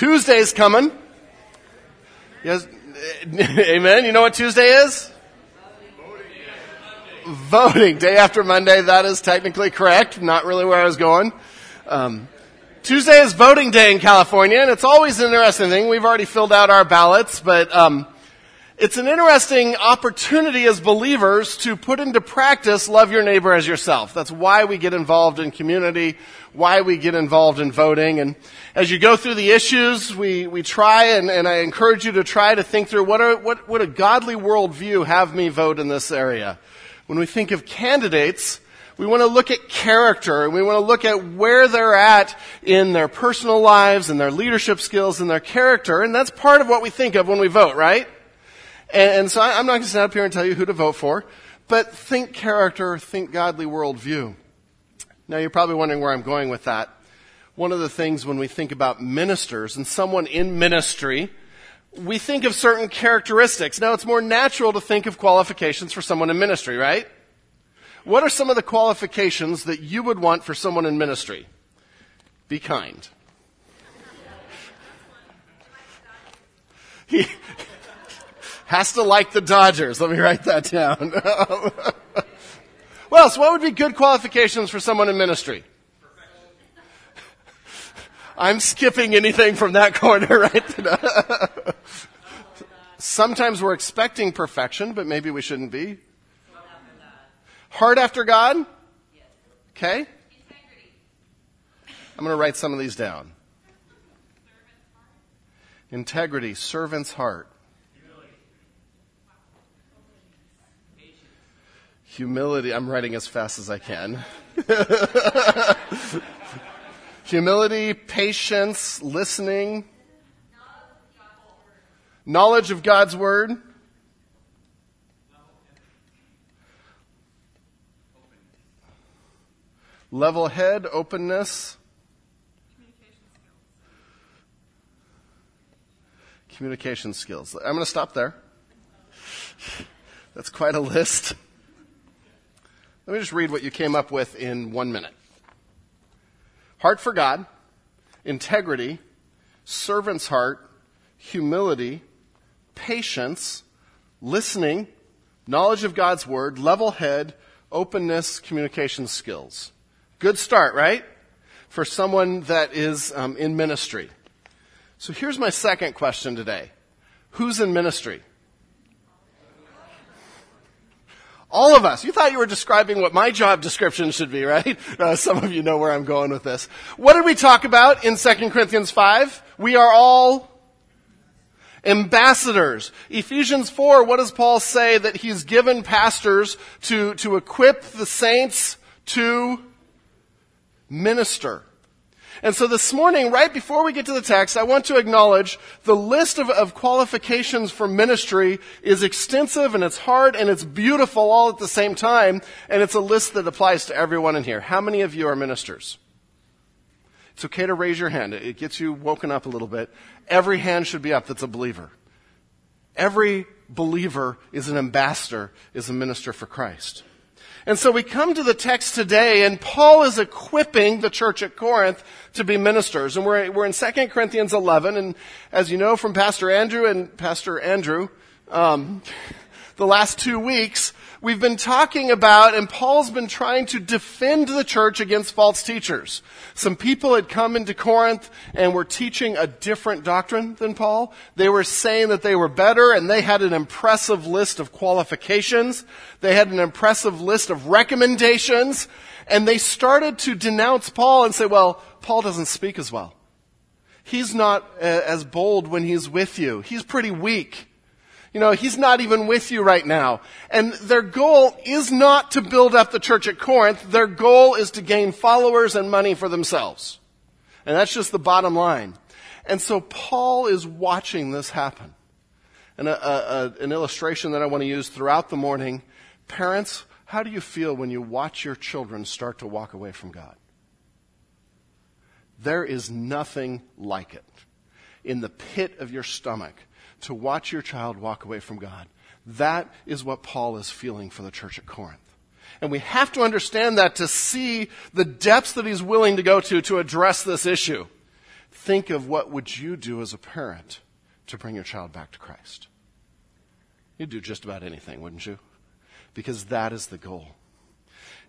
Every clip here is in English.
Tuesday's coming. Yes, amen. You know what Tuesday is? Voting. Day after Monday. That is technically correct. Not really where I was going. Um, Tuesday is voting day in California, and it's always an interesting thing. We've already filled out our ballots, but um, it's an interesting opportunity as believers to put into practice love your neighbor as yourself. That's why we get involved in community, why we get involved in voting. And as you go through the issues, we, we try, and, and I encourage you to try to think through what, are, what would a godly worldview have me vote in this area. When we think of candidates, we want to look at character and we want to look at where they're at in their personal lives and their leadership skills and their character. And that's part of what we think of when we vote, right? And, and so I, I'm not going to stand up here and tell you who to vote for, but think character, think godly worldview. Now you're probably wondering where I'm going with that. One of the things when we think about ministers and someone in ministry, we think of certain characteristics. Now it's more natural to think of qualifications for someone in ministry, right? What are some of the qualifications that you would want for someone in ministry? Be kind. has to like the Dodgers. Let me write that down. well, so what would be good qualifications for someone in ministry? I'm skipping anything from that corner right Sometimes we're expecting perfection, but maybe we shouldn't be. Heart after God? Okay. I'm going to write some of these down. Integrity, servant's heart. Humility, I'm writing as fast as I can. Humility, patience, listening, knowledge of God's Word. Level head, openness. Communication skills. I'm going to stop there. That's quite a list. Let me just read what you came up with in one minute. Heart for God, integrity, servant's heart, humility, patience, listening, knowledge of God's word, level head, openness, communication skills. Good start, right? For someone that is um, in ministry. So here's my second question today. Who's in ministry? All of us. You thought you were describing what my job description should be, right? Uh, some of you know where I'm going with this. What did we talk about in 2 Corinthians 5? We are all ambassadors. Ephesians 4, what does Paul say that he's given pastors to, to equip the saints to minister? And so this morning, right before we get to the text, I want to acknowledge the list of, of, qualifications for ministry is extensive and it's hard and it's beautiful all at the same time. And it's a list that applies to everyone in here. How many of you are ministers? It's okay to raise your hand. It gets you woken up a little bit. Every hand should be up that's a believer. Every believer is an ambassador, is a minister for Christ. And so we come to the text today, and Paul is equipping the church at Corinth to be ministers. And we're, we're in 2 Corinthians 11, and as you know from Pastor Andrew and Pastor Andrew, um, the last two weeks, we've been talking about, and Paul's been trying to defend the church against false teachers. Some people had come into Corinth and were teaching a different doctrine than Paul. They were saying that they were better and they had an impressive list of qualifications. They had an impressive list of recommendations and they started to denounce Paul and say, well, Paul doesn't speak as well. He's not uh, as bold when he's with you. He's pretty weak. You know, he's not even with you right now. And their goal is not to build up the church at Corinth. Their goal is to gain followers and money for themselves. And that's just the bottom line. And so Paul is watching this happen. And a, a, an illustration that I want to use throughout the morning. Parents, how do you feel when you watch your children start to walk away from God? There is nothing like it. In the pit of your stomach, to watch your child walk away from God. That is what Paul is feeling for the church at Corinth. And we have to understand that to see the depths that he's willing to go to to address this issue. think of what would you do as a parent to bring your child back to Christ. You'd do just about anything, wouldn't you? Because that is the goal.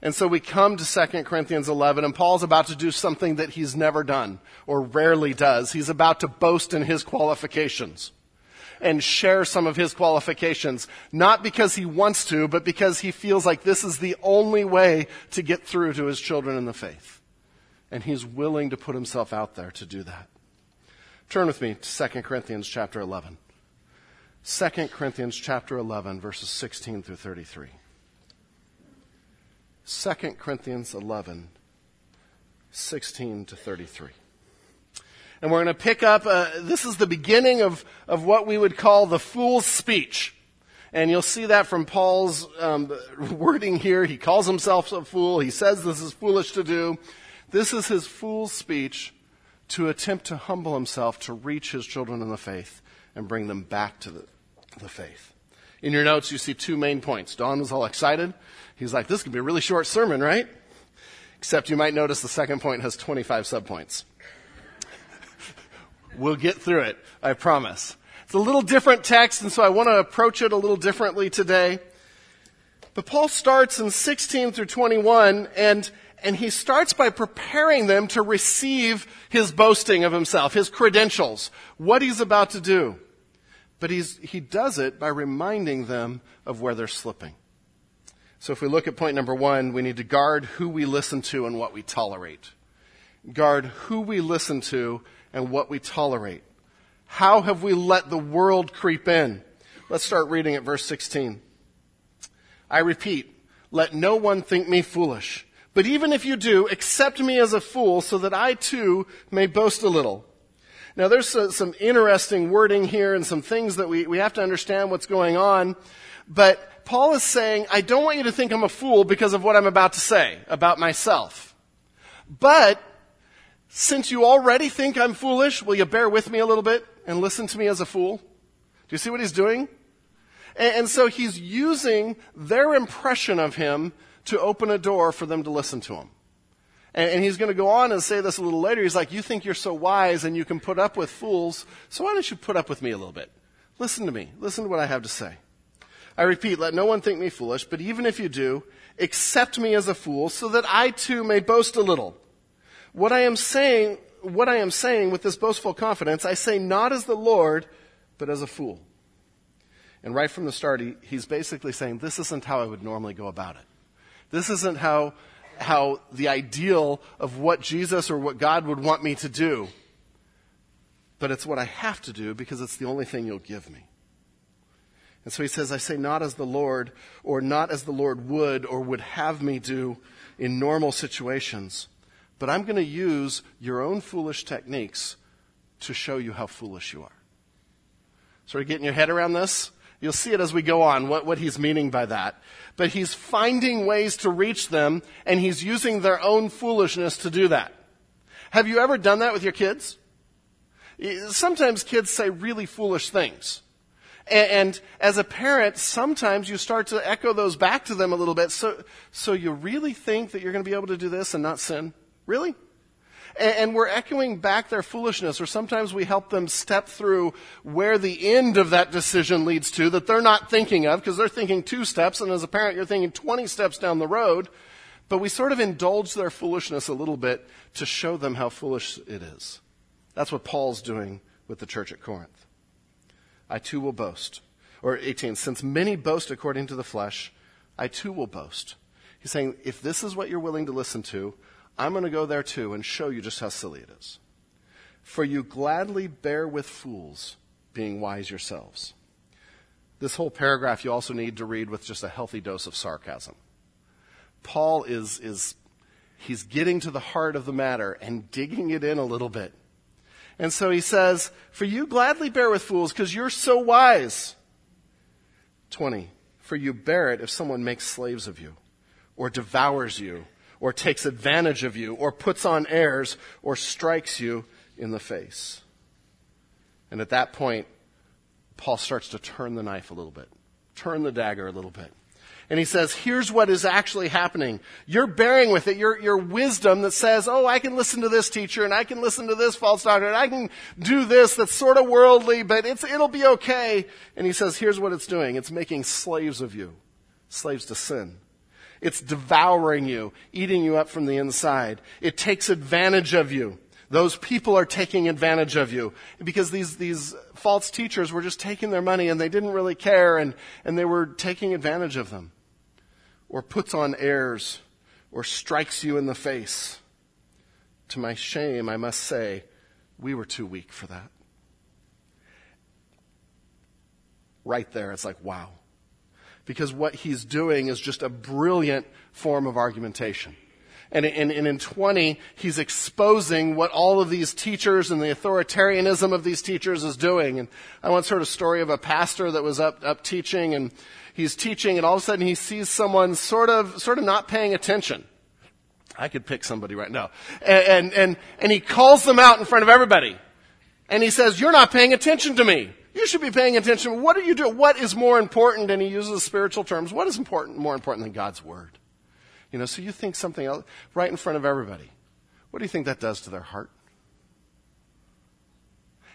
And so we come to 2 Corinthians 11 and Paul's about to do something that he's never done or rarely does. He's about to boast in his qualifications and share some of his qualifications. Not because he wants to, but because he feels like this is the only way to get through to his children in the faith. And he's willing to put himself out there to do that. Turn with me to 2 Corinthians chapter 11. 2 Corinthians chapter 11 verses 16 through 33. 2 Corinthians 11, 16 to 33. And we're going to pick up, uh, this is the beginning of, of what we would call the fool's speech. And you'll see that from Paul's um, wording here. He calls himself a fool. He says this is foolish to do. This is his fool's speech to attempt to humble himself to reach his children in the faith and bring them back to the, the faith. In your notes, you see two main points. Don was all excited. He's like, this could be a really short sermon, right? Except you might notice the second point has 25 subpoints. We'll get through it, I promise. It's a little different text, and so I want to approach it a little differently today. But Paul starts in 16 through 21, and, and he starts by preparing them to receive his boasting of himself, his credentials, what he's about to do. But he's, he does it by reminding them of where they're slipping. So if we look at point number one, we need to guard who we listen to and what we tolerate. Guard who we listen to and what we tolerate. How have we let the world creep in? Let's start reading at verse 16. I repeat, let no one think me foolish. But even if you do, accept me as a fool so that I too may boast a little. Now, there's uh, some interesting wording here and some things that we, we have to understand what's going on. But Paul is saying, I don't want you to think I'm a fool because of what I'm about to say about myself. But since you already think I'm foolish, will you bear with me a little bit and listen to me as a fool? Do you see what he's doing? And, and so he's using their impression of him to open a door for them to listen to him. And, and he's going to go on and say this a little later. He's like, You think you're so wise and you can put up with fools, so why don't you put up with me a little bit? Listen to me. Listen to what I have to say. I repeat, let no one think me foolish, but even if you do, accept me as a fool so that I too may boast a little. What I am saying, what I am saying with this boastful confidence, I say not as the Lord, but as a fool. And right from the start, he, he's basically saying, this isn't how I would normally go about it. This isn't how how the ideal of what Jesus or what God would want me to do. But it's what I have to do because it's the only thing you'll give me. And so he says, I say not as the Lord, or not as the Lord would or would have me do in normal situations, but I'm going to use your own foolish techniques to show you how foolish you are. Sort of getting your head around this? You'll see it as we go on, what, what he's meaning by that. But he's finding ways to reach them, and he's using their own foolishness to do that. Have you ever done that with your kids? Sometimes kids say really foolish things. And, as a parent, sometimes you start to echo those back to them a little bit. So, so you really think that you're going to be able to do this and not sin? Really? And we're echoing back their foolishness, or sometimes we help them step through where the end of that decision leads to that they're not thinking of because they're thinking two steps, and as a parent, you're thinking 20 steps down the road. But we sort of indulge their foolishness a little bit to show them how foolish it is. That's what Paul's doing with the church at Corinth. I too will boast. Or 18, since many boast according to the flesh, I too will boast. He's saying, if this is what you're willing to listen to, I'm going to go there too and show you just how silly it is. For you gladly bear with fools, being wise yourselves. This whole paragraph you also need to read with just a healthy dose of sarcasm. Paul is, is he's getting to the heart of the matter and digging it in a little bit. And so he says, For you gladly bear with fools because you're so wise. 20. For you bear it if someone makes slaves of you or devours you or takes advantage of you, or puts on airs, or strikes you in the face. And at that point, Paul starts to turn the knife a little bit, turn the dagger a little bit. And he says, here's what is actually happening. You're bearing with it, your, your wisdom that says, oh, I can listen to this teacher and I can listen to this false doctor and I can do this that's sort of worldly, but it's, it'll be okay. And he says, here's what it's doing. It's making slaves of you. Slaves to sin. It's devouring you, eating you up from the inside. It takes advantage of you. Those people are taking advantage of you because these, these false teachers were just taking their money and they didn't really care and, and they were taking advantage of them. Or puts on airs or strikes you in the face. To my shame, I must say, we were too weak for that. Right there, it's like, wow. Because what he's doing is just a brilliant form of argumentation. And, and, in 20, he's exposing what all of these teachers and the authoritarianism of these teachers is doing. And I once heard a story of a pastor that was up, up teaching and he's teaching and all of a sudden he sees someone sort of, sort of not paying attention. I could pick somebody right now. And, and, and, and he calls them out in front of everybody. And he says, you're not paying attention to me. You should be paying attention. What are you doing? What is more important? And he uses spiritual terms. What is important, more important than God's word? You know, so you think something else right in front of everybody. What do you think that does to their heart?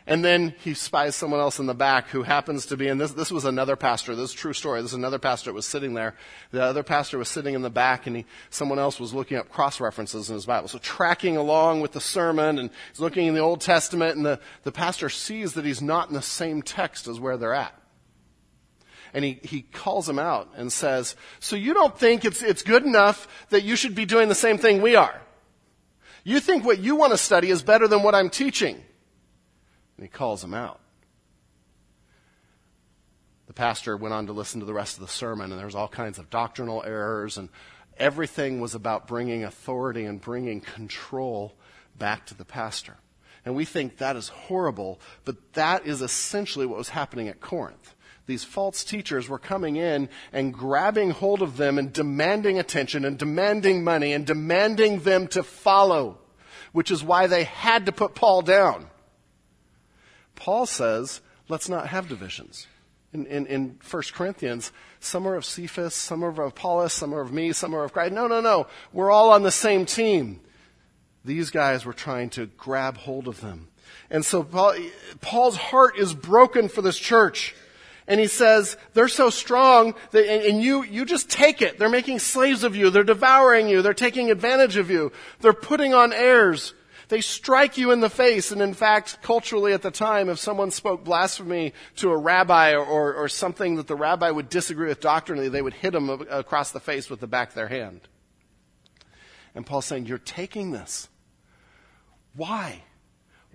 And then he spies someone else in the back who happens to be, and this, this was another pastor, this is true story. This is another pastor that was sitting there. The other pastor was sitting in the back and he, someone else was looking up cross references in his Bible. So tracking along with the sermon and he's looking in the Old Testament and the, the pastor sees that he's not in the same text as where they're at and he, he calls him out and says, So you don't think it's, it's good enough that you should be doing the same thing we are? You think what you want to study is better than what I'm teaching? And he calls him out. The pastor went on to listen to the rest of the sermon, and there was all kinds of doctrinal errors, and everything was about bringing authority and bringing control back to the pastor. And we think that is horrible, but that is essentially what was happening at Corinth these false teachers were coming in and grabbing hold of them and demanding attention and demanding money and demanding them to follow, which is why they had to put Paul down. Paul says, let's not have divisions. In, in, in 1 Corinthians, some are of Cephas, some are of Apollos, some are of me, some are of Christ. No, no, no. We're all on the same team. These guys were trying to grab hold of them. And so Paul, Paul's heart is broken for this church. And he says, they're so strong that, and, and, you, you just take it. They're making slaves of you. They're devouring you. They're taking advantage of you. They're putting on airs. They strike you in the face. And in fact, culturally at the time, if someone spoke blasphemy to a rabbi or, or, or something that the rabbi would disagree with doctrinally, they would hit him across the face with the back of their hand. And Paul's saying, you're taking this. Why?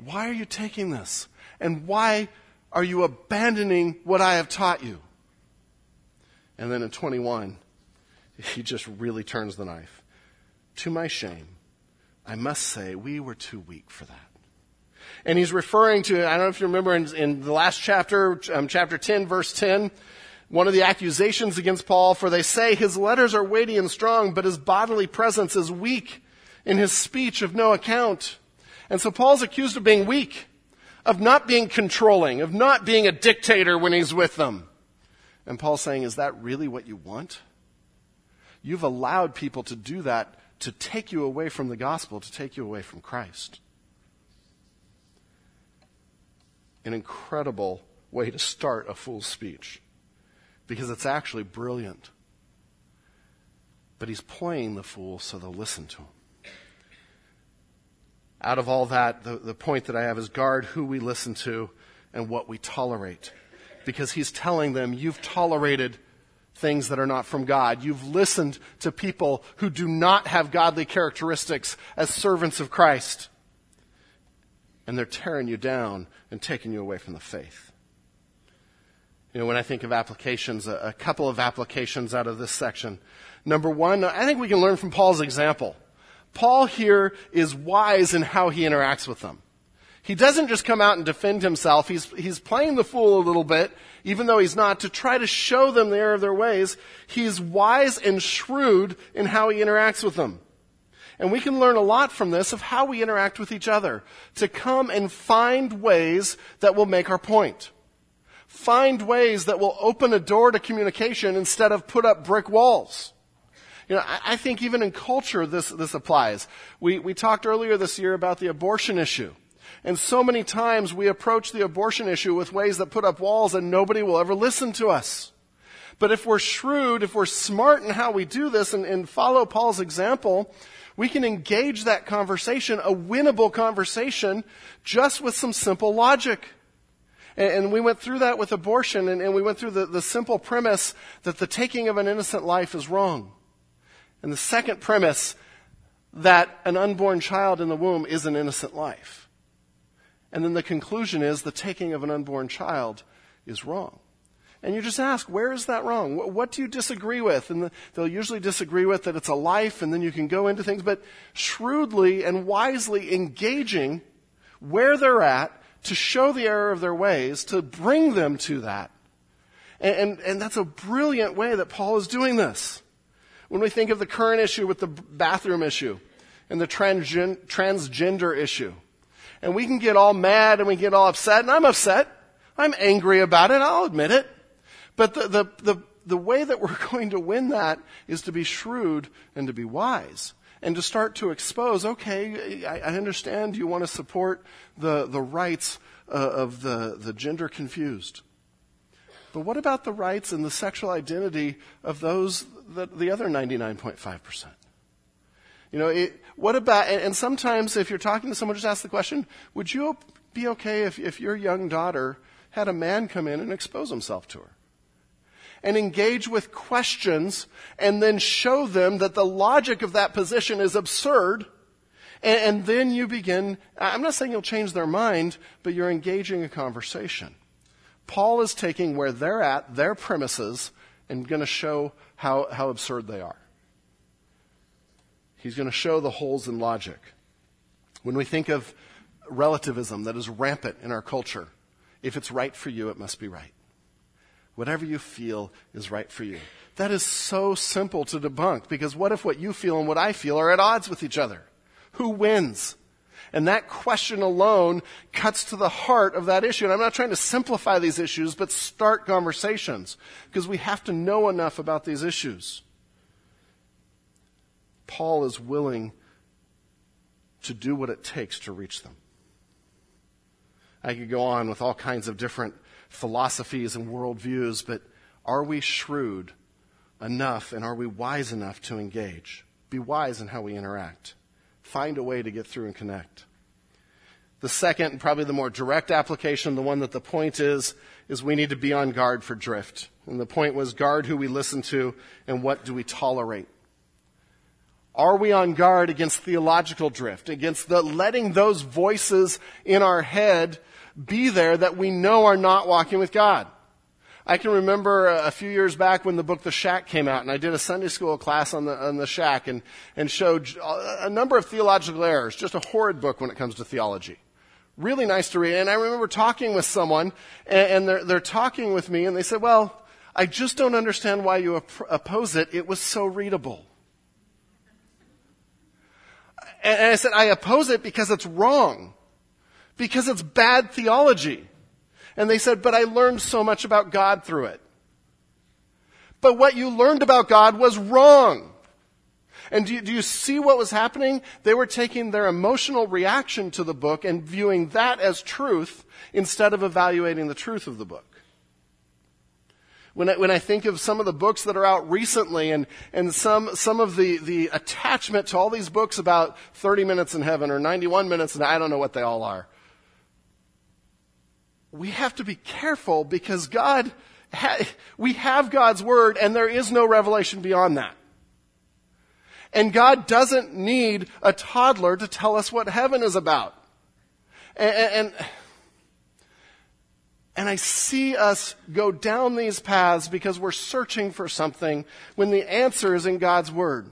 Why are you taking this? And why are you abandoning what I have taught you? And then in 21, he just really turns the knife. To my shame, I must say we were too weak for that. And he's referring to, I don't know if you remember in, in the last chapter, um, chapter 10, verse 10, one of the accusations against Paul, for they say his letters are weighty and strong, but his bodily presence is weak, in his speech of no account. And so Paul's accused of being weak of not being controlling, of not being a dictator when he's with them. And Paul's saying, Is that really what you want? You've allowed people to do that to take you away from the gospel, to take you away from Christ. An incredible way to start a fool's speech because it's actually brilliant. But he's playing the fool so they'll listen to him out of all that, the, the point that I have is guard who we listen to and what we tolerate. Because he's telling them, you've tolerated things that are not from God. You've listened to people who do not have godly characteristics as servants of Christ. And they're tearing you down and taking you away from the faith. You know, when I think of applications, a, couple of applications out of this section. Number one, I think we can learn from Paul's example. Paul here is wise in how he interacts with them. He doesn't just come out and defend himself. He's, he's playing the fool a little bit, even though he's not, to try to show them the error of their ways. He's wise and shrewd in how he interacts with them. And we can learn a lot from this of how we interact with each other to come and find ways that will make our point. Find ways that will open a door to communication instead of put up brick walls. You know, I, I think even in culture this, this applies. We, we talked earlier this year about the abortion issue. And so many times we approach the abortion issue with ways that put up walls and nobody will ever listen to us. But if we're shrewd, if we're smart in how we do this and, and follow Paul's example, we can engage that conversation, a winnable conversation, just with some simple logic. And, we went through that with abortion, and, and we went through the, the simple premise that the taking of an innocent life is wrong. And the second premise that an unborn child in the womb is an innocent life. And then the conclusion is the taking of an unborn child is wrong. And you just ask, where is that wrong? What, what do you disagree with? And the, they'll usually disagree with that it's a life, and then you can go into things, but shrewdly and wisely engaging where they're at to show the error of their ways, to bring them to that. And, and, and that's a brilliant way that Paul is doing this. When we think of the current issue with the bathroom issue and the transgen, transgender issue, and we can get all mad and we get all upset, and I'm upset. I'm angry about it, I'll admit it. But the, the, the, the way that we're going to win that is to be shrewd and to be wise and to start to expose, okay, I, I understand you want to support the, the rights uh, of the, the gender confused. But what about the rights and the sexual identity of those, that, the other 99.5%? You know, it, what about, and, and, sometimes if you're talking to someone, just ask the question, would you be okay if, if your young daughter had a man come in and expose himself to her? and engage with questions and then show them that the logic of that position is absurd. And, and, then you begin, I'm not saying you'll change their mind, but you're engaging a conversation. Paul is taking where they're at, their premises, and going to show how, how absurd they are. He's going to show the holes in logic. When we think of relativism that is rampant in our culture, if it's right for you, it must be right. Whatever you feel is right for you. That is so simple to debunk because what if what you feel and what I feel are at odds with each other? Who wins? And that question alone cuts to the heart of that issue. And I'm not trying to simplify these issues, but start conversations because we have to know enough about these issues. Paul is willing to do what it takes to reach them. I could go on with all kinds of different philosophies and worldviews, but are we shrewd enough and are we wise enough to engage? Be wise in how we interact. Find a way to get through and connect. The second, and probably the more direct application, the one that the point is, is we need to be on guard for drift. And the point was guard who we listen to and what do we tolerate. Are we on guard against theological drift, against the letting those voices in our head be there that we know are not walking with God. I can remember a few years back when the book The Shack came out, and I did a Sunday school class on the, on the Shack and, and showed a number of theological errors. Just a horrid book when it comes to theology. Really nice to read. And I remember talking with someone, and, and they're, they're talking with me, and they said, Well, I just don't understand why you op- oppose it. It was so readable. And I said, I oppose it because it's wrong because it's bad theology. And they said, but I learned so much about God through it. But what you learned about God was wrong. And do you, do you, see what was happening? They were taking their emotional reaction to the book and viewing that as truth instead of evaluating the truth of the book. When I, when I think of some of the books that are out recently and, and some, some of the, the attachment to all these books about 30 minutes in heaven or 91 minutes, and I don't know what they all are we have to be careful because God, ha- we have God's word and there is no revelation beyond that. And God doesn't need a toddler to tell us what heaven is about. And, and, and I see us go down these paths because we're searching for something when the answer is in God's Word.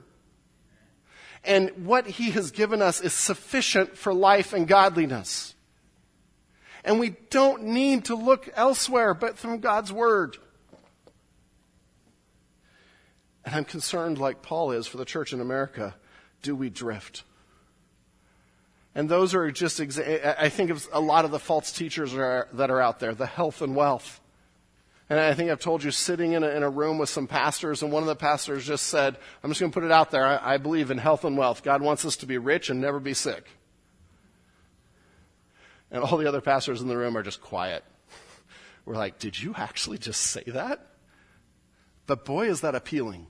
And what He has given us is sufficient for life and godliness. And we don't need to look elsewhere but from God's Word. And I'm concerned, like Paul is, for the church in America. Do we drift? And those are just, I think of a lot of the false teachers that are, that are out there, the health and wealth. And I think I've told you sitting in a, in a room with some pastors, and one of the pastors just said, I'm just going to put it out there. I, I believe in health and wealth. God wants us to be rich and never be sick. And all the other pastors in the room are just quiet. We're like, did you actually just say that? But boy, is that appealing.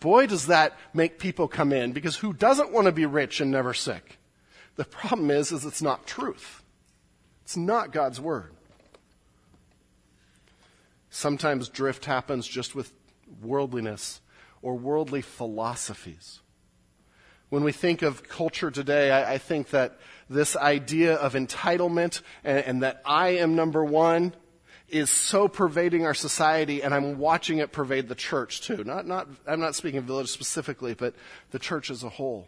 Boy, does that make people come in because who doesn't want to be rich and never sick? The problem is, is it's not truth. It's not God's word. Sometimes drift happens just with worldliness or worldly philosophies. When we think of culture today, I, I think that this idea of entitlement and, and that I am number one is so pervading our society, and I'm watching it pervade the church too. Not, not, I'm not speaking of village specifically, but the church as a whole.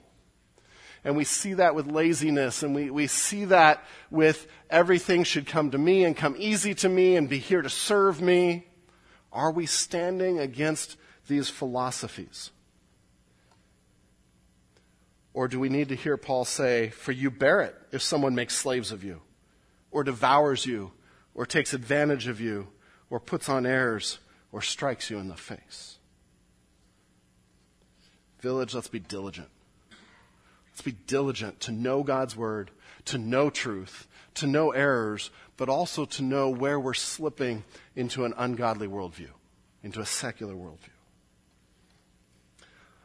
And we see that with laziness, and we, we see that with everything should come to me and come easy to me and be here to serve me. Are we standing against these philosophies? Or do we need to hear Paul say, For you bear it if someone makes slaves of you, or devours you, or takes advantage of you, or puts on airs, or strikes you in the face? Village, let's be diligent. Let's be diligent to know God's word, to know truth, to know errors, but also to know where we're slipping into an ungodly worldview, into a secular worldview.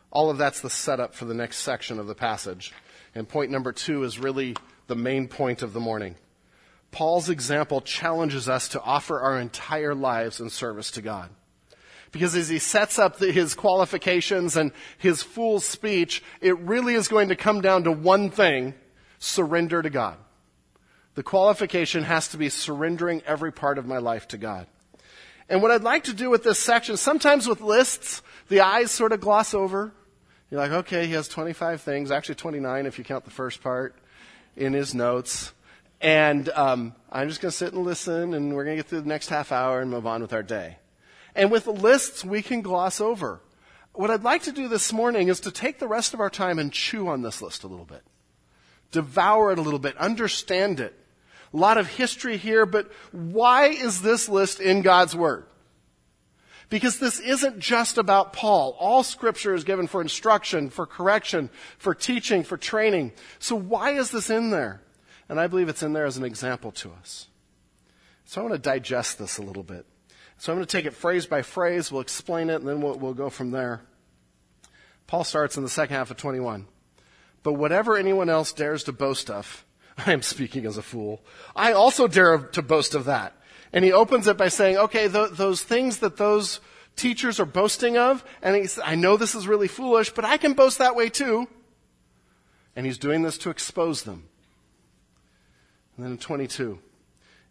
All of that's the setup for the next section of the passage. And point number two is really the main point of the morning. Paul's example challenges us to offer our entire lives in service to God. Because as he sets up the, his qualifications and his full speech, it really is going to come down to one thing surrender to God. The qualification has to be surrendering every part of my life to God. And what I'd like to do with this section, sometimes with lists, the eyes sort of gloss over. You're like, okay, he has 25 things, actually 29 if you count the first part in his notes. And um, I'm just going to sit and listen, and we're going to get through the next half hour and move on with our day. And with lists, we can gloss over. What I'd like to do this morning is to take the rest of our time and chew on this list a little bit. Devour it a little bit. Understand it. A lot of history here, but why is this list in God's Word? Because this isn't just about Paul. All scripture is given for instruction, for correction, for teaching, for training. So why is this in there? And I believe it's in there as an example to us. So I want to digest this a little bit. So I'm going to take it phrase by phrase. We'll explain it and then we'll, we'll go from there. Paul starts in the second half of 21. But whatever anyone else dares to boast of, I am speaking as a fool. I also dare to boast of that. And he opens it by saying, okay, th- those things that those teachers are boasting of, and he says, I know this is really foolish, but I can boast that way too. And he's doing this to expose them. And then in 22,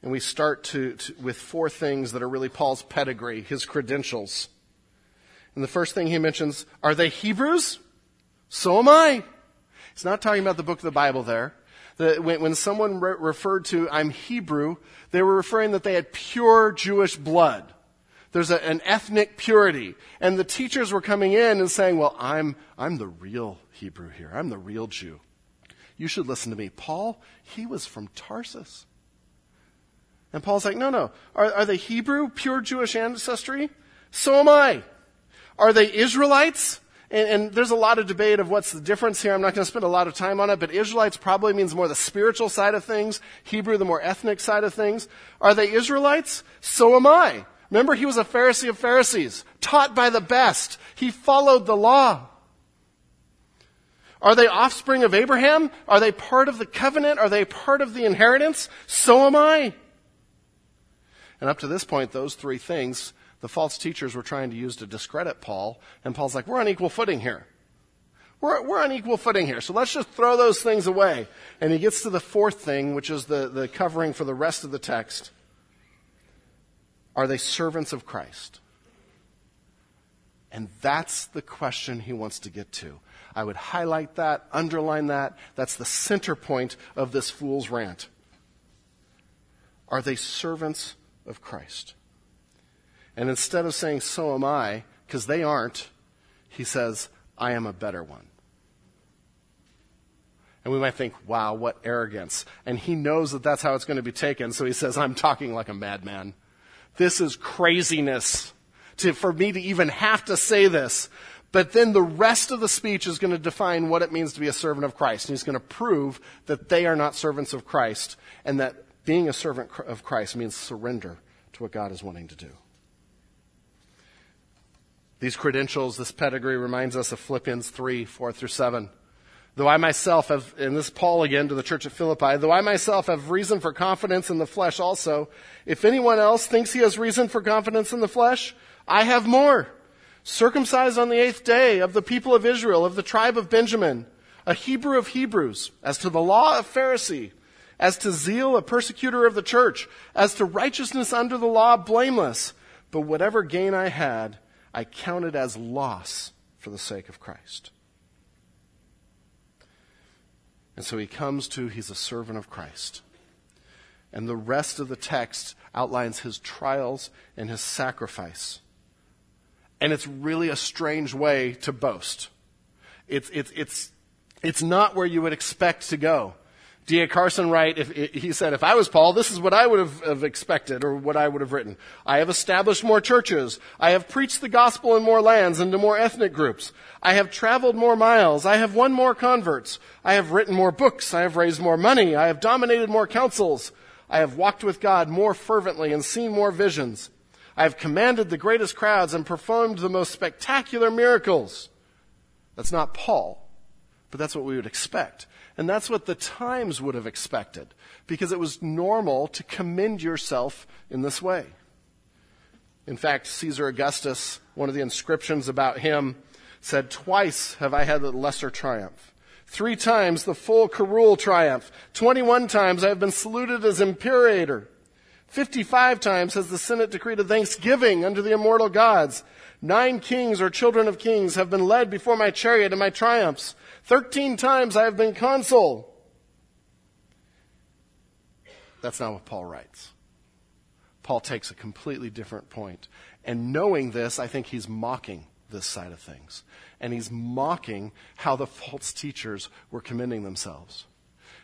and we start to, to, with four things that are really Paul's pedigree, his credentials. And the first thing he mentions, are they Hebrews? So am I. He's not talking about the book of the Bible there. The, when, when, someone re- referred to, I'm Hebrew, they were referring that they had pure Jewish blood. There's a, an ethnic purity. And the teachers were coming in and saying, well, I'm, I'm the real Hebrew here. I'm the real Jew. You should listen to me. Paul, he was from Tarsus. And Paul's like, no, no. Are, are they Hebrew, pure Jewish ancestry? So am I. Are they Israelites? And, and, there's a lot of debate of what's the difference here. I'm not going to spend a lot of time on it, but Israelites probably means more the spiritual side of things. Hebrew, the more ethnic side of things. Are they Israelites? So am I. Remember, he was a Pharisee of Pharisees, taught by the best. He followed the law. Are they offspring of Abraham? Are they part of the covenant? Are they part of the inheritance? So am I. And up to this point, those three things the false teachers were trying to use to discredit Paul. And Paul's like, we're on equal footing here. We're, we're on equal footing here. So let's just throw those things away. And he gets to the fourth thing, which is the, the covering for the rest of the text. Are they servants of Christ? And that's the question he wants to get to. I would highlight that, underline that. That's the center point of this fool's rant. Are they servants of Christ. And instead of saying, so am I, because they aren't, he says, I am a better one. And we might think, wow, what arrogance. And he knows that that's how it's going to be taken, so he says, I'm talking like a madman. This is craziness to, for me to even have to say this. But then the rest of the speech is going to define what it means to be a servant of Christ. And he's going to prove that they are not servants of Christ and that being a servant of Christ means surrender to what God is wanting to do. These credentials, this pedigree reminds us of Philippians 3, 4 through 7. Though I myself have, and this Paul again to the church at Philippi, though I myself have reason for confidence in the flesh also, if anyone else thinks he has reason for confidence in the flesh, I have more. Circumcised on the eighth day of the people of Israel, of the tribe of Benjamin, a Hebrew of Hebrews, as to the law of Pharisee, as to zeal a persecutor of the church, as to righteousness under the law blameless. But whatever gain I had, I counted as loss for the sake of Christ. And so he comes to, he's a servant of Christ. And the rest of the text outlines his trials and his sacrifice. And it's really a strange way to boast. It's, it's, it's, it's not where you would expect to go. D.A. Carson Wright, if, he said, if I was Paul, this is what I would have, have, expected or what I would have written. I have established more churches. I have preached the gospel in more lands and to more ethnic groups. I have traveled more miles. I have won more converts. I have written more books. I have raised more money. I have dominated more councils. I have walked with God more fervently and seen more visions. I have commanded the greatest crowds and performed the most spectacular miracles. That's not Paul, but that's what we would expect. And that's what the times would have expected, because it was normal to commend yourself in this way. In fact, Caesar Augustus, one of the inscriptions about him, said, Twice have I had the lesser triumph. Three times the full curule triumph. Twenty-one times I have been saluted as imperator. Fifty-five times has the Senate decreed a thanksgiving unto the immortal gods. Nine kings or children of kings have been led before my chariot in my triumphs. Thirteen times I have been consul. That's not what Paul writes. Paul takes a completely different point. And knowing this, I think he's mocking this side of things. And he's mocking how the false teachers were commending themselves.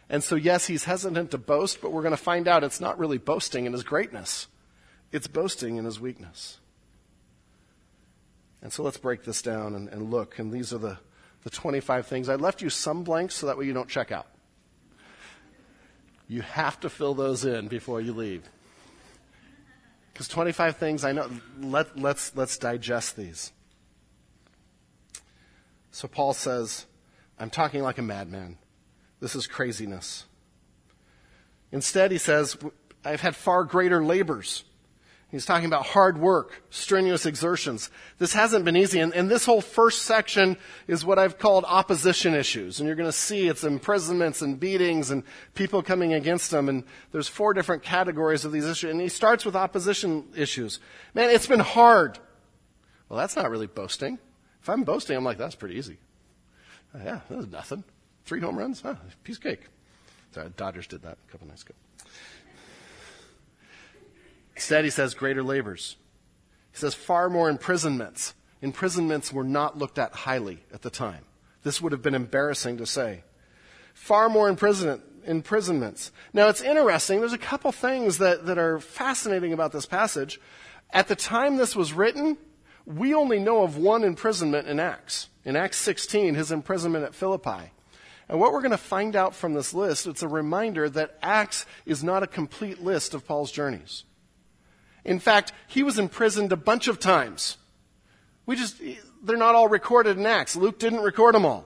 And so, yes, he's hesitant to boast, but we're going to find out it's not really boasting in his greatness, it's boasting in his weakness. And so let's break this down and, and look. And these are the the 25 things. I left you some blanks so that way you don't check out. You have to fill those in before you leave. Because 25 things, I know, let, let's, let's digest these. So Paul says, I'm talking like a madman. This is craziness. Instead, he says, I've had far greater labors. He's talking about hard work, strenuous exertions. This hasn't been easy. And, and, this whole first section is what I've called opposition issues. And you're going to see it's imprisonments and beatings and people coming against them. And there's four different categories of these issues. And he starts with opposition issues. Man, it's been hard. Well, that's not really boasting. If I'm boasting, I'm like, that's pretty easy. Uh, yeah, that was nothing. Three home runs? Huh, piece of cake. Sorry, Dodgers did that a couple nights ago. Instead, he says greater labors. He says far more imprisonments. Imprisonments were not looked at highly at the time. This would have been embarrassing to say. Far more imprisonments. Now, it's interesting. There's a couple things that, that are fascinating about this passage. At the time this was written, we only know of one imprisonment in Acts. In Acts 16, his imprisonment at Philippi. And what we're going to find out from this list, it's a reminder that Acts is not a complete list of Paul's journeys. In fact, he was imprisoned a bunch of times. We just, they're not all recorded in Acts. Luke didn't record them all.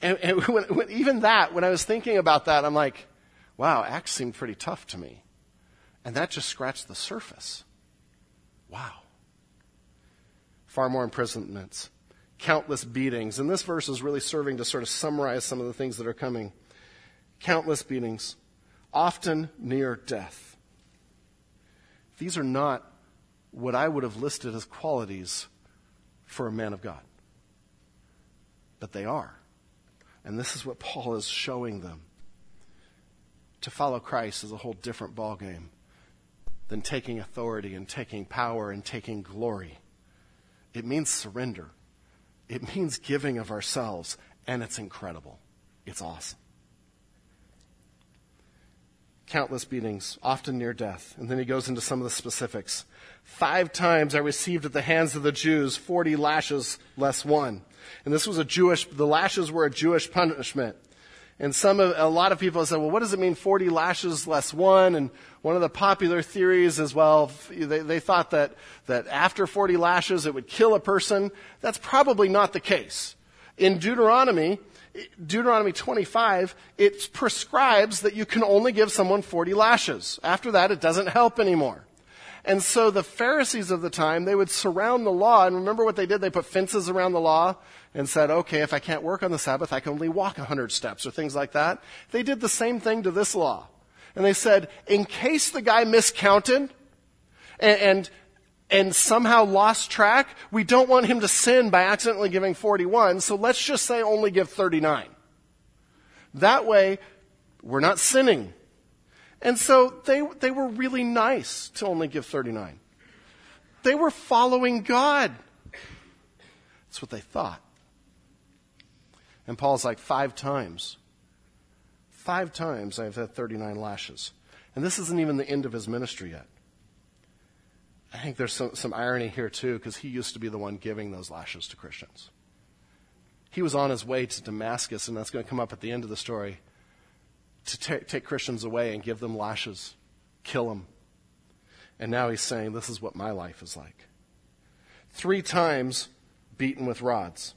And, and when, when, even that, when I was thinking about that, I'm like, wow, Acts seemed pretty tough to me. And that just scratched the surface. Wow. Far more imprisonments, countless beatings. And this verse is really serving to sort of summarize some of the things that are coming. Countless beatings, often near death. These are not what I would have listed as qualities for a man of God. But they are. And this is what Paul is showing them. To follow Christ is a whole different ballgame than taking authority and taking power and taking glory. It means surrender. It means giving of ourselves, and it's incredible. It's awesome. Countless beatings, often near death. And then he goes into some of the specifics. Five times I received at the hands of the Jews 40 lashes less one. And this was a Jewish, the lashes were a Jewish punishment. And some, a lot of people said, well, what does it mean 40 lashes less one? And one of the popular theories is, well, they, they thought that, that after 40 lashes it would kill a person. That's probably not the case. In Deuteronomy, Deuteronomy 25, it prescribes that you can only give someone 40 lashes. After that, it doesn't help anymore. And so the Pharisees of the time, they would surround the law. And remember what they did? They put fences around the law and said, okay, if I can't work on the Sabbath, I can only walk 100 steps or things like that. They did the same thing to this law. And they said, in case the guy miscounted and, and, and somehow lost track, we don't want him to sin by accidentally giving 41, so let's just say only give 39. That way, we're not sinning. And so they, they were really nice to only give 39. They were following God. That's what they thought. And Paul's like, five times. Five times I've had 39 lashes. And this isn't even the end of his ministry yet. I think there's some, some irony here, too, because he used to be the one giving those lashes to Christians. He was on his way to Damascus, and that's going to come up at the end of the story to take, take Christians away and give them lashes, kill them. And now he's saying, This is what my life is like. Three times beaten with rods.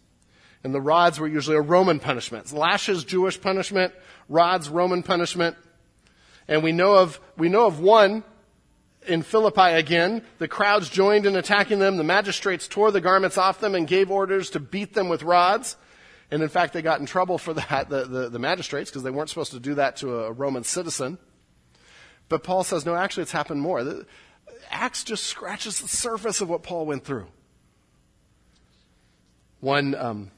And the rods were usually a Roman punishment. Lashes, Jewish punishment. Rods, Roman punishment. And we know of, we know of one in Philippi again. The crowds joined in attacking them. The magistrates tore the garments off them and gave orders to beat them with rods. And in fact, they got in trouble for that, the, the, the magistrates, because they weren't supposed to do that to a Roman citizen. But Paul says, no, actually, it's happened more. Acts just scratches the surface of what Paul went through. One, um,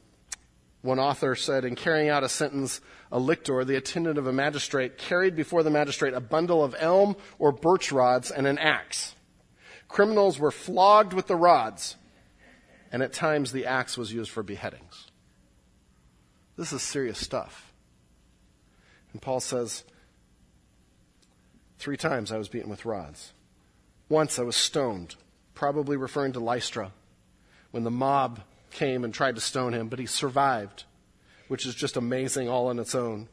one author said, in carrying out a sentence, a lictor, the attendant of a magistrate, carried before the magistrate a bundle of elm or birch rods and an axe. Criminals were flogged with the rods, and at times the axe was used for beheadings. This is serious stuff. And Paul says, Three times I was beaten with rods. Once I was stoned, probably referring to Lystra, when the mob came and tried to stone him, but he survived, which is just amazing all on its own.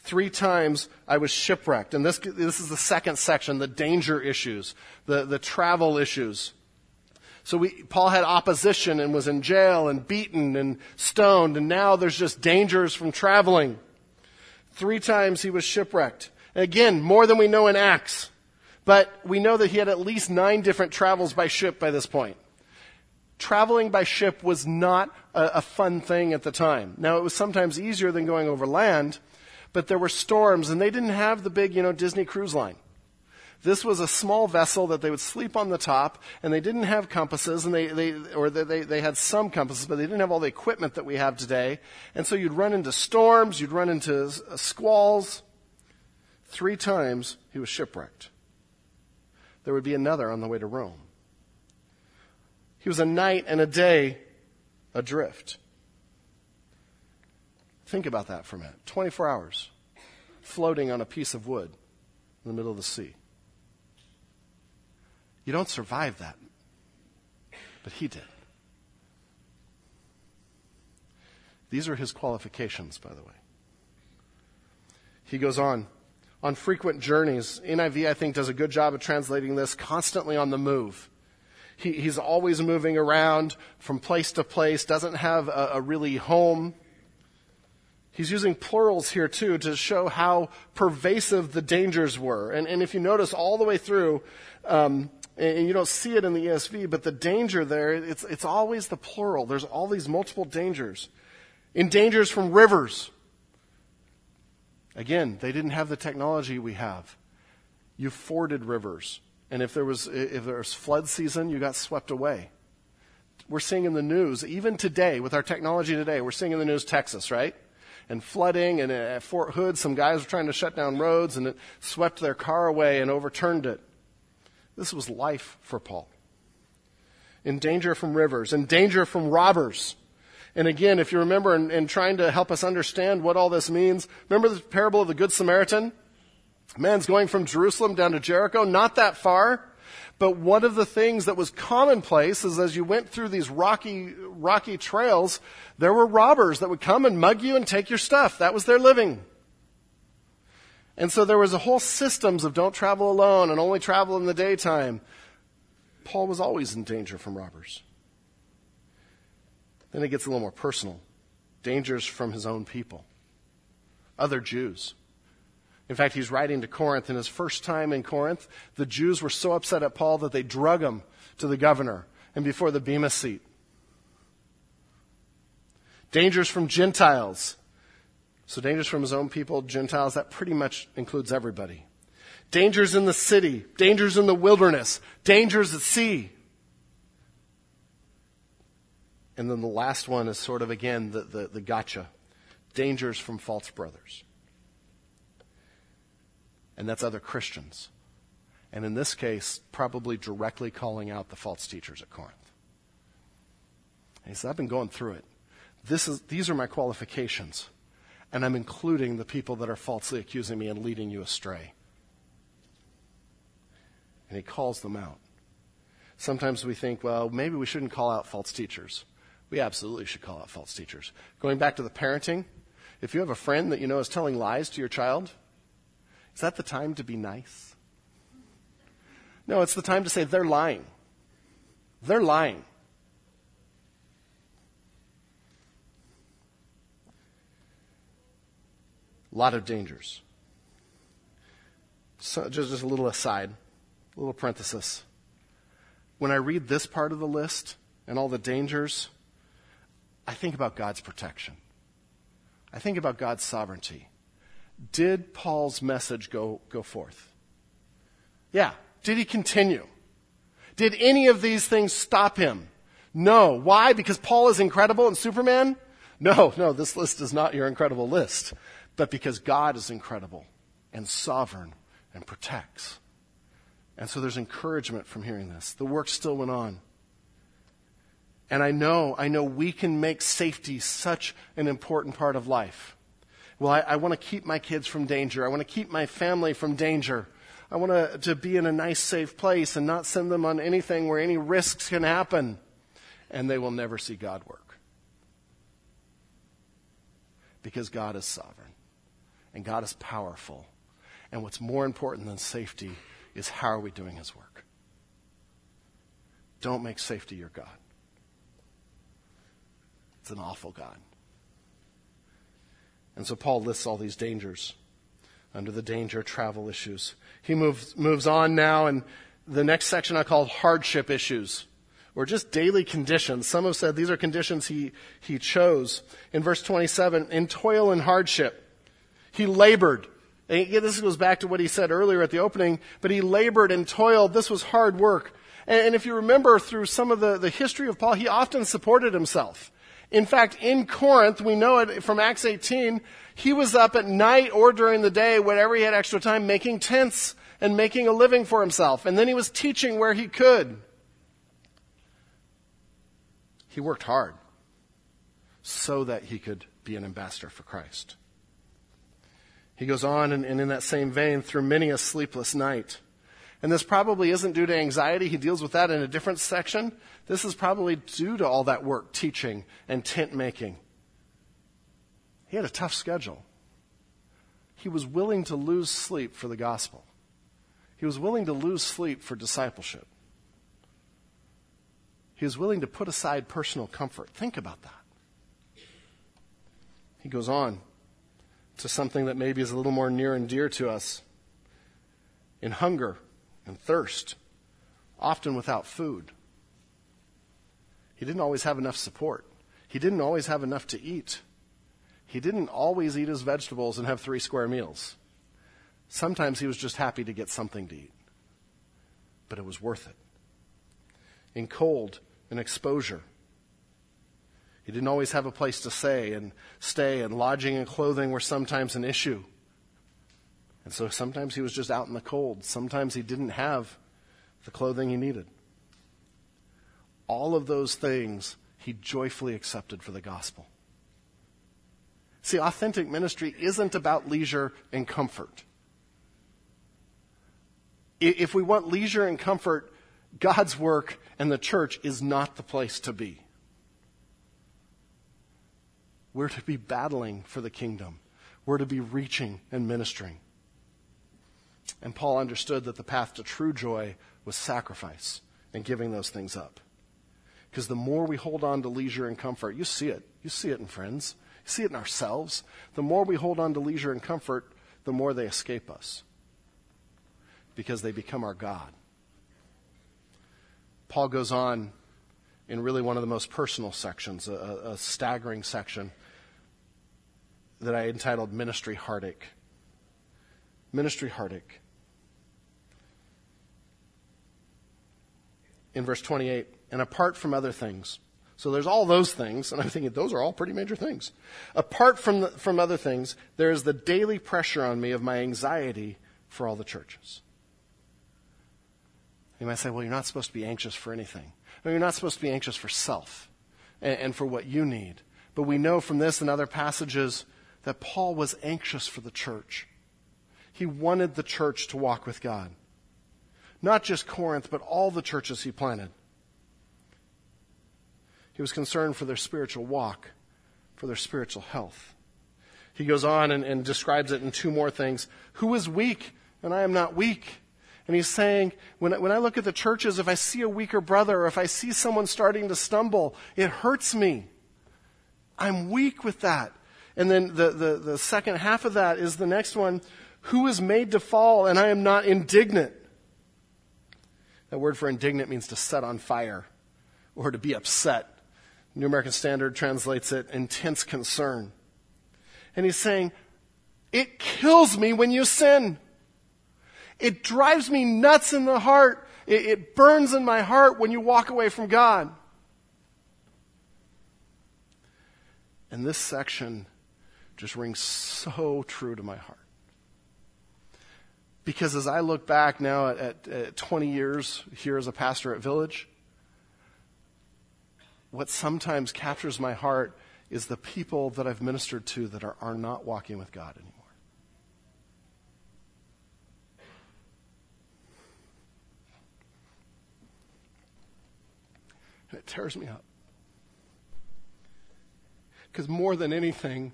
Three times I was shipwrecked. And this, this is the second section, the danger issues, the, the travel issues. So we, Paul had opposition and was in jail and beaten and stoned, and now there's just dangers from traveling. Three times he was shipwrecked. Again, more than we know in Acts. But we know that he had at least nine different travels by ship by this point. Traveling by ship was not a, a fun thing at the time. Now, it was sometimes easier than going over land, but there were storms, and they didn't have the big, you know, Disney cruise line. This was a small vessel that they would sleep on the top, and they didn't have compasses, and they, they or they, they had some compasses, but they didn't have all the equipment that we have today. And so you'd run into storms, you'd run into uh, squalls. Three times he was shipwrecked. There would be another on the way to Rome. He was a night and a day adrift. Think about that for a minute. 24 hours floating on a piece of wood in the middle of the sea. You don't survive that. But he did. These are his qualifications, by the way. He goes on. On frequent journeys, NIV, I think, does a good job of translating this constantly on the move. He, he's always moving around from place to place, doesn't have a, a really home. He's using plurals here too to show how pervasive the dangers were. And, and if you notice all the way through, um, and you don't see it in the ESV, but the danger there, it's, it's always the plural. There's all these multiple dangers. In dangers from rivers. Again, they didn't have the technology we have. You forded rivers. And if there was, if there was flood season, you got swept away. We're seeing in the news, even today, with our technology today, we're seeing in the news Texas, right? And flooding, and at Fort Hood, some guys were trying to shut down roads, and it swept their car away and overturned it. This was life for Paul. In danger from rivers, in danger from robbers. And again, if you remember in, in trying to help us understand what all this means, remember the parable of the Good Samaritan? Man's going from Jerusalem down to Jericho, not that far. But one of the things that was commonplace is as you went through these rocky, rocky trails, there were robbers that would come and mug you and take your stuff. That was their living. And so there was a whole systems of don't travel alone and only travel in the daytime. Paul was always in danger from robbers. Then it gets a little more personal. Dangers from his own people, other Jews. In fact, he's writing to Corinth, and his first time in Corinth, the Jews were so upset at Paul that they drug him to the governor and before the Bema seat. Dangers from Gentiles. So, dangers from his own people, Gentiles, that pretty much includes everybody. Dangers in the city, dangers in the wilderness, dangers at sea. And then the last one is sort of, again, the, the, the gotcha dangers from false brothers and that's other Christians. And in this case, probably directly calling out the false teachers at Corinth. And he said, I've been going through it. These are my qualifications. And I'm including the people that are falsely accusing me and leading you astray. And he calls them out. Sometimes we think, well, maybe we shouldn't call out false teachers. We absolutely should call out false teachers. Going back to the parenting, if you have a friend that you know is telling lies to your child, is that the time to be nice? No, it's the time to say they're lying. They're lying. A lot of dangers. So just, just a little aside, a little parenthesis. When I read this part of the list and all the dangers, I think about God's protection. I think about God's sovereignty. Did Paul's message go, go forth? Yeah. Did he continue? Did any of these things stop him? No. Why? Because Paul is incredible and Superman? No, no, this list is not your incredible list. But because God is incredible and sovereign and protects. And so there's encouragement from hearing this. The work still went on. And I know, I know we can make safety such an important part of life. Well, I, I want to keep my kids from danger. I want to keep my family from danger. I want to, to be in a nice, safe place and not send them on anything where any risks can happen. And they will never see God work. Because God is sovereign and God is powerful. And what's more important than safety is how are we doing His work? Don't make safety your God. It's an awful God. And so Paul lists all these dangers under the danger travel issues. He moves, moves on now, and the next section I call hardship issues, or just daily conditions. Some have said these are conditions he, he chose. In verse 27, in toil and hardship, he labored. And again, this goes back to what he said earlier at the opening, but he labored and toiled. This was hard work. And, and if you remember through some of the, the history of Paul, he often supported himself. In fact, in Corinth, we know it from Acts 18, he was up at night or during the day, whenever he had extra time, making tents and making a living for himself. And then he was teaching where he could. He worked hard so that he could be an ambassador for Christ. He goes on, and, and in that same vein, through many a sleepless night. And this probably isn't due to anxiety. He deals with that in a different section. This is probably due to all that work, teaching and tent making. He had a tough schedule. He was willing to lose sleep for the gospel. He was willing to lose sleep for discipleship. He was willing to put aside personal comfort. Think about that. He goes on to something that maybe is a little more near and dear to us in hunger and thirst, often without food. He didn't always have enough support. He didn't always have enough to eat. He didn't always eat his vegetables and have three square meals. Sometimes he was just happy to get something to eat. But it was worth it. In cold and exposure, he didn't always have a place to stay and stay, and lodging and clothing were sometimes an issue. And so sometimes he was just out in the cold. Sometimes he didn't have the clothing he needed. All of those things he joyfully accepted for the gospel. See, authentic ministry isn't about leisure and comfort. If we want leisure and comfort, God's work and the church is not the place to be. We're to be battling for the kingdom. We're to be reaching and ministering. And Paul understood that the path to true joy was sacrifice and giving those things up. Because the more we hold on to leisure and comfort, you see it. You see it in friends. You see it in ourselves. The more we hold on to leisure and comfort, the more they escape us. Because they become our God. Paul goes on in really one of the most personal sections, a, a staggering section that I entitled Ministry Heartache. Ministry Heartache. In verse 28, and apart from other things. So there's all those things, and I'm thinking those are all pretty major things. Apart from, the, from other things, there is the daily pressure on me of my anxiety for all the churches. You might say, well, you're not supposed to be anxious for anything. No, you're not supposed to be anxious for self and, and for what you need. But we know from this and other passages that Paul was anxious for the church. He wanted the church to walk with God. Not just Corinth, but all the churches he planted. He was concerned for their spiritual walk, for their spiritual health. He goes on and, and describes it in two more things. Who is weak and I am not weak? And he's saying, when, when I look at the churches, if I see a weaker brother or if I see someone starting to stumble, it hurts me. I'm weak with that. And then the, the, the second half of that is the next one Who is made to fall and I am not indignant? That word for indignant means to set on fire or to be upset. New American Standard translates it intense concern. And he's saying, it kills me when you sin. It drives me nuts in the heart. It, it burns in my heart when you walk away from God. And this section just rings so true to my heart. Because as I look back now at, at, at 20 years here as a pastor at Village, what sometimes captures my heart is the people that I've ministered to that are, are not walking with God anymore. And it tears me up. Because more than anything,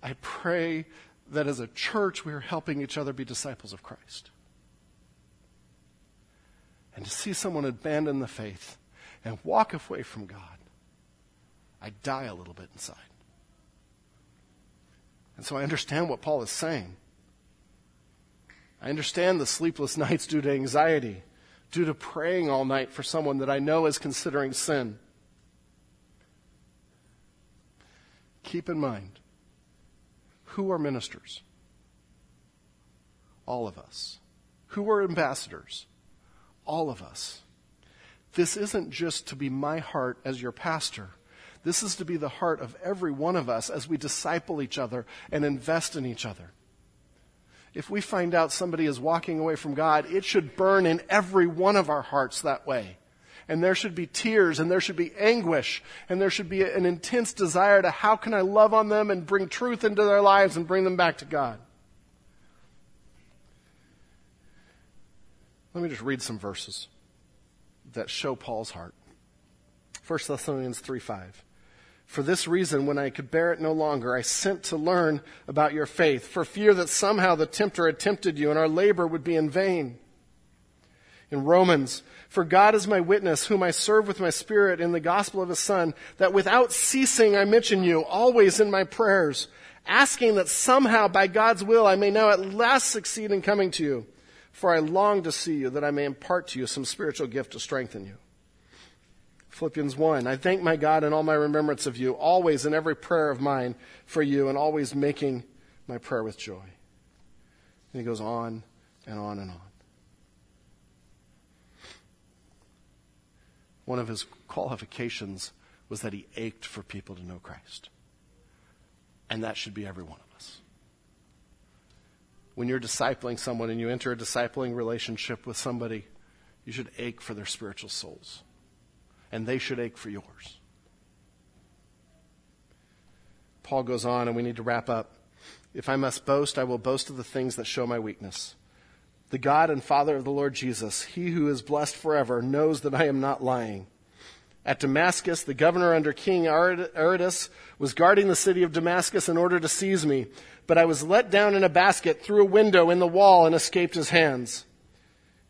I pray that as a church we are helping each other be disciples of Christ. And to see someone abandon the faith and walk away from God I die a little bit inside. And so I understand what Paul is saying. I understand the sleepless nights due to anxiety, due to praying all night for someone that I know is considering sin. Keep in mind who are ministers? All of us. Who are ambassadors? All of us. This isn't just to be my heart as your pastor. This is to be the heart of every one of us as we disciple each other and invest in each other. If we find out somebody is walking away from God, it should burn in every one of our hearts that way. And there should be tears and there should be anguish and there should be an intense desire to how can I love on them and bring truth into their lives and bring them back to God. Let me just read some verses that show Paul's heart. 1 Thessalonians 3 5. For this reason, when I could bear it no longer, I sent to learn about your faith, for fear that somehow the tempter had tempted you and our labor would be in vain. In Romans, for God is my witness, whom I serve with my spirit in the gospel of his Son, that without ceasing I mention you, always in my prayers, asking that somehow by God's will I may now at last succeed in coming to you. For I long to see you, that I may impart to you some spiritual gift to strengthen you. Philippians 1. I thank my God in all my remembrance of you, always in every prayer of mine for you, and always making my prayer with joy. And he goes on and on and on. One of his qualifications was that he ached for people to know Christ. And that should be every one of us. When you're discipling someone and you enter a discipling relationship with somebody, you should ache for their spiritual souls and they should ache for yours. Paul goes on, and we need to wrap up. If I must boast, I will boast of the things that show my weakness. The God and Father of the Lord Jesus, he who is blessed forever, knows that I am not lying. At Damascus, the governor under King Aretas was guarding the city of Damascus in order to seize me, but I was let down in a basket through a window in the wall and escaped his hands.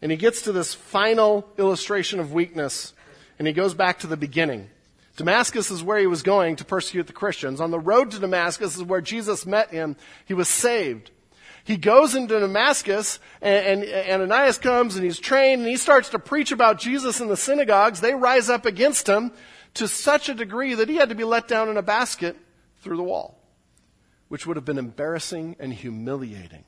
And he gets to this final illustration of weakness, and he goes back to the beginning. Damascus is where he was going to persecute the Christians. On the road to Damascus is where Jesus met him. He was saved. He goes into Damascus, and, and, Ananias comes and he's trained, and he starts to preach about Jesus in the synagogues. They rise up against him to such a degree that he had to be let down in a basket through the wall, which would have been embarrassing and humiliating.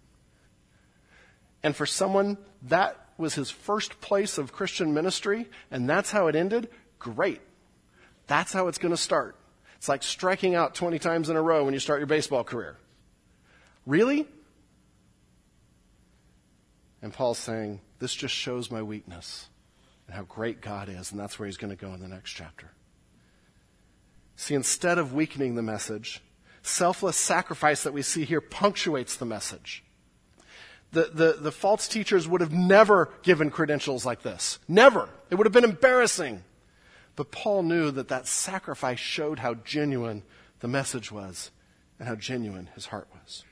And for someone, that was his first place of Christian ministry, and that's how it ended. Great. That's how it's going to start. It's like striking out 20 times in a row when you start your baseball career. Really? And Paul's saying, This just shows my weakness and how great God is, and that's where he's going to go in the next chapter. See, instead of weakening the message, selfless sacrifice that we see here punctuates the message. The, the, the false teachers would have never given credentials like this. Never. It would have been embarrassing. But Paul knew that that sacrifice showed how genuine the message was and how genuine his heart was.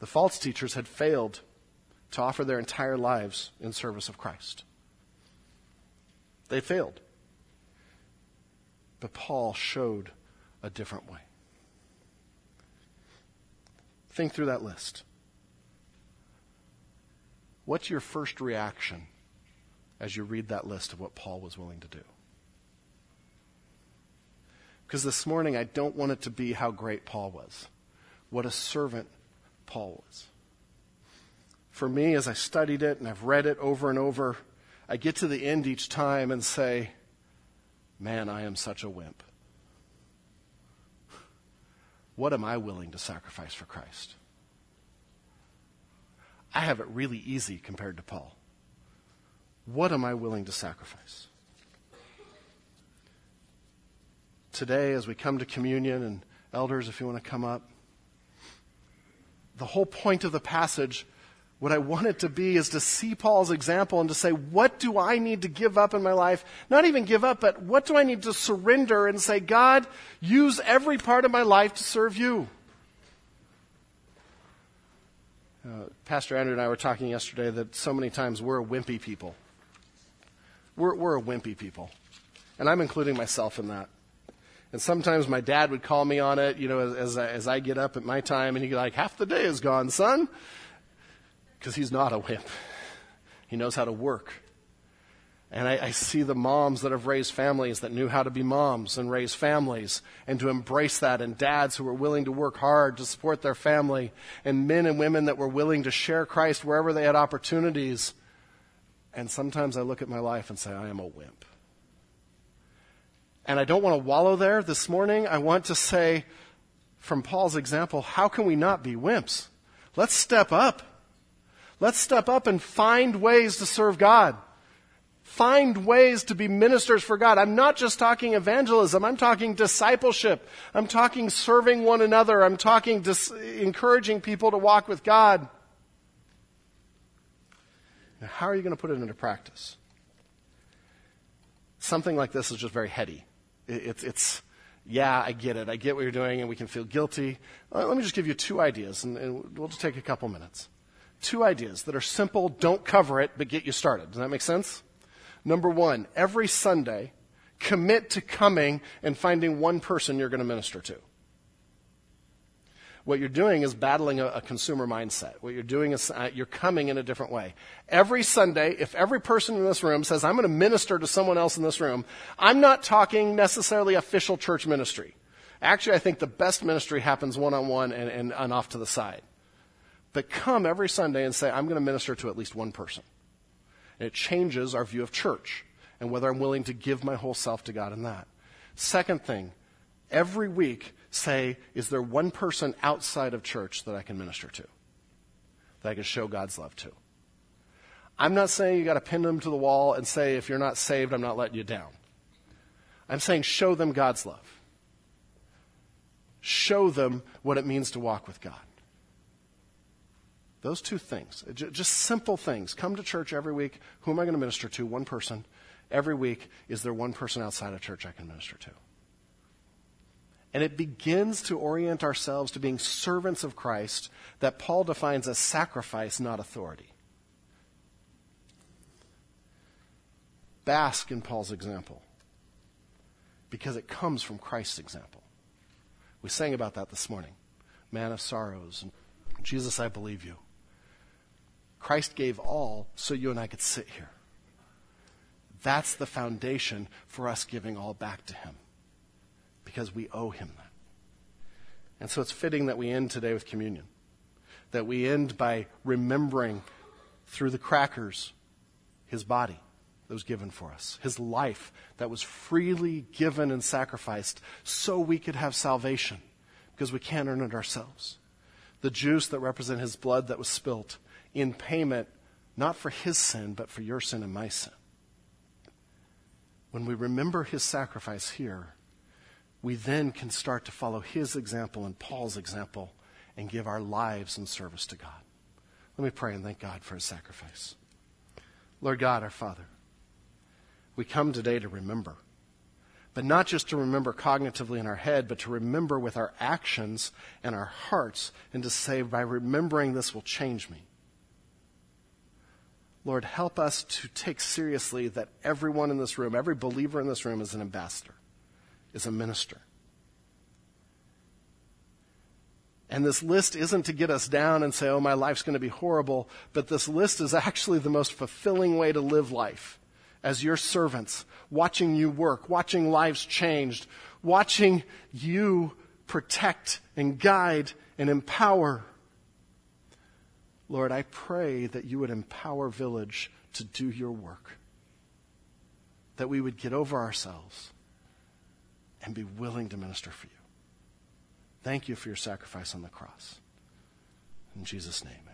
The false teachers had failed to offer their entire lives in service of Christ. They failed. But Paul showed a different way. Think through that list. What's your first reaction as you read that list of what Paul was willing to do? Because this morning, I don't want it to be how great Paul was, what a servant Paul was for me, as I studied it and I've read it over and over, I get to the end each time and say, Man, I am such a wimp. What am I willing to sacrifice for Christ? I have it really easy compared to Paul. What am I willing to sacrifice? Today, as we come to communion, and elders, if you want to come up, the whole point of the passage what I want it to be is to see Paul's example and to say, what do I need to give up in my life? Not even give up, but what do I need to surrender and say, God, use every part of my life to serve you? Uh, Pastor Andrew and I were talking yesterday that so many times we're a wimpy people. We're, we're a wimpy people. And I'm including myself in that. And sometimes my dad would call me on it, you know, as, as, I, as I get up at my time, and he'd be like, half the day is gone, son because he's not a wimp. He knows how to work. And I, I, see the moms that have raised families that knew how to be moms and raise families and to embrace that, and dads who were willing to work hard to support their family, and men and women that were willing to share Christ wherever they had opportunities. And sometimes I look at my life and say, I am a wimp. And I don't want to wallow there this morning. I want to say, from Paul's example, how can we not be wimps? Let's step up. Let's step up and find ways to serve God. Find ways to be ministers for God. I'm not just talking evangelism. I'm talking discipleship. I'm talking serving one another. I'm talking dis- encouraging people to walk with God. Now, how are you going to put it into practice? Something like this is just very heady. It, it's, it's, yeah, I get it. I get what you're doing, and we can feel guilty. Let me just give you two ideas, and, and we'll just take a couple minutes two ideas that are simple, don't cover it, but get you started. Does that make sense? Number one, every Sunday, commit to coming and finding one person you're going to minister to. What you're doing is battling a, a consumer mindset. What you're doing is uh, you're coming in a different way. Every Sunday, if every person in this room says, I'm going to minister to someone else in this room, I'm not talking necessarily official church ministry. Actually, I think the best ministry happens one on one and off to the side but come every Sunday and say, I'm going to minister to at least one person. And it changes our view of church and whether I'm willing to give my whole self to God in that. Second thing, every week say, is there one person outside of church that I can minister to? That I can show God's love to? I'm not saying you got to pin them to the wall and say, if you're not saved, I'm not letting you down. I'm saying show them God's love. Show them what it means to walk with God. Those two things, uh, just simple things. Come to church every week. Who am I going to minister to? One person. Every week, is there one person outside of church I can minister to? And it begins to orient ourselves to being servants of Christ that Paul defines as sacrifice, not authority. Bask in Paul's example because it comes from Christ's example. We sang about that this morning. Man of sorrows. Jesus, I believe you. Christ gave all so you and I could sit here. That's the foundation for us giving all back to Him because we owe Him that. And so it's fitting that we end today with communion, that we end by remembering through the crackers His body that was given for us, His life that was freely given and sacrificed so we could have salvation because we can't earn it ourselves. The juice that represents His blood that was spilt in payment not for his sin, but for your sin and my sin. When we remember his sacrifice here, we then can start to follow his example and Paul's example and give our lives in service to God. Let me pray and thank God for his sacrifice. Lord God, our Father, we come today to remember. But not just to remember cognitively in our head, but to remember with our actions and our hearts, and to say, by remembering this will change me. Lord, help us to take seriously that everyone in this room, every believer in this room is an ambassador, is a minister. And this list isn't to get us down and say, oh, my life's going to be horrible, but this list is actually the most fulfilling way to live life as your servants, watching you work, watching lives changed, watching you protect and guide and empower Lord, I pray that you would empower Village to do your work. That we would get over ourselves and be willing to minister for you. Thank you for your sacrifice on the cross. In Jesus' name.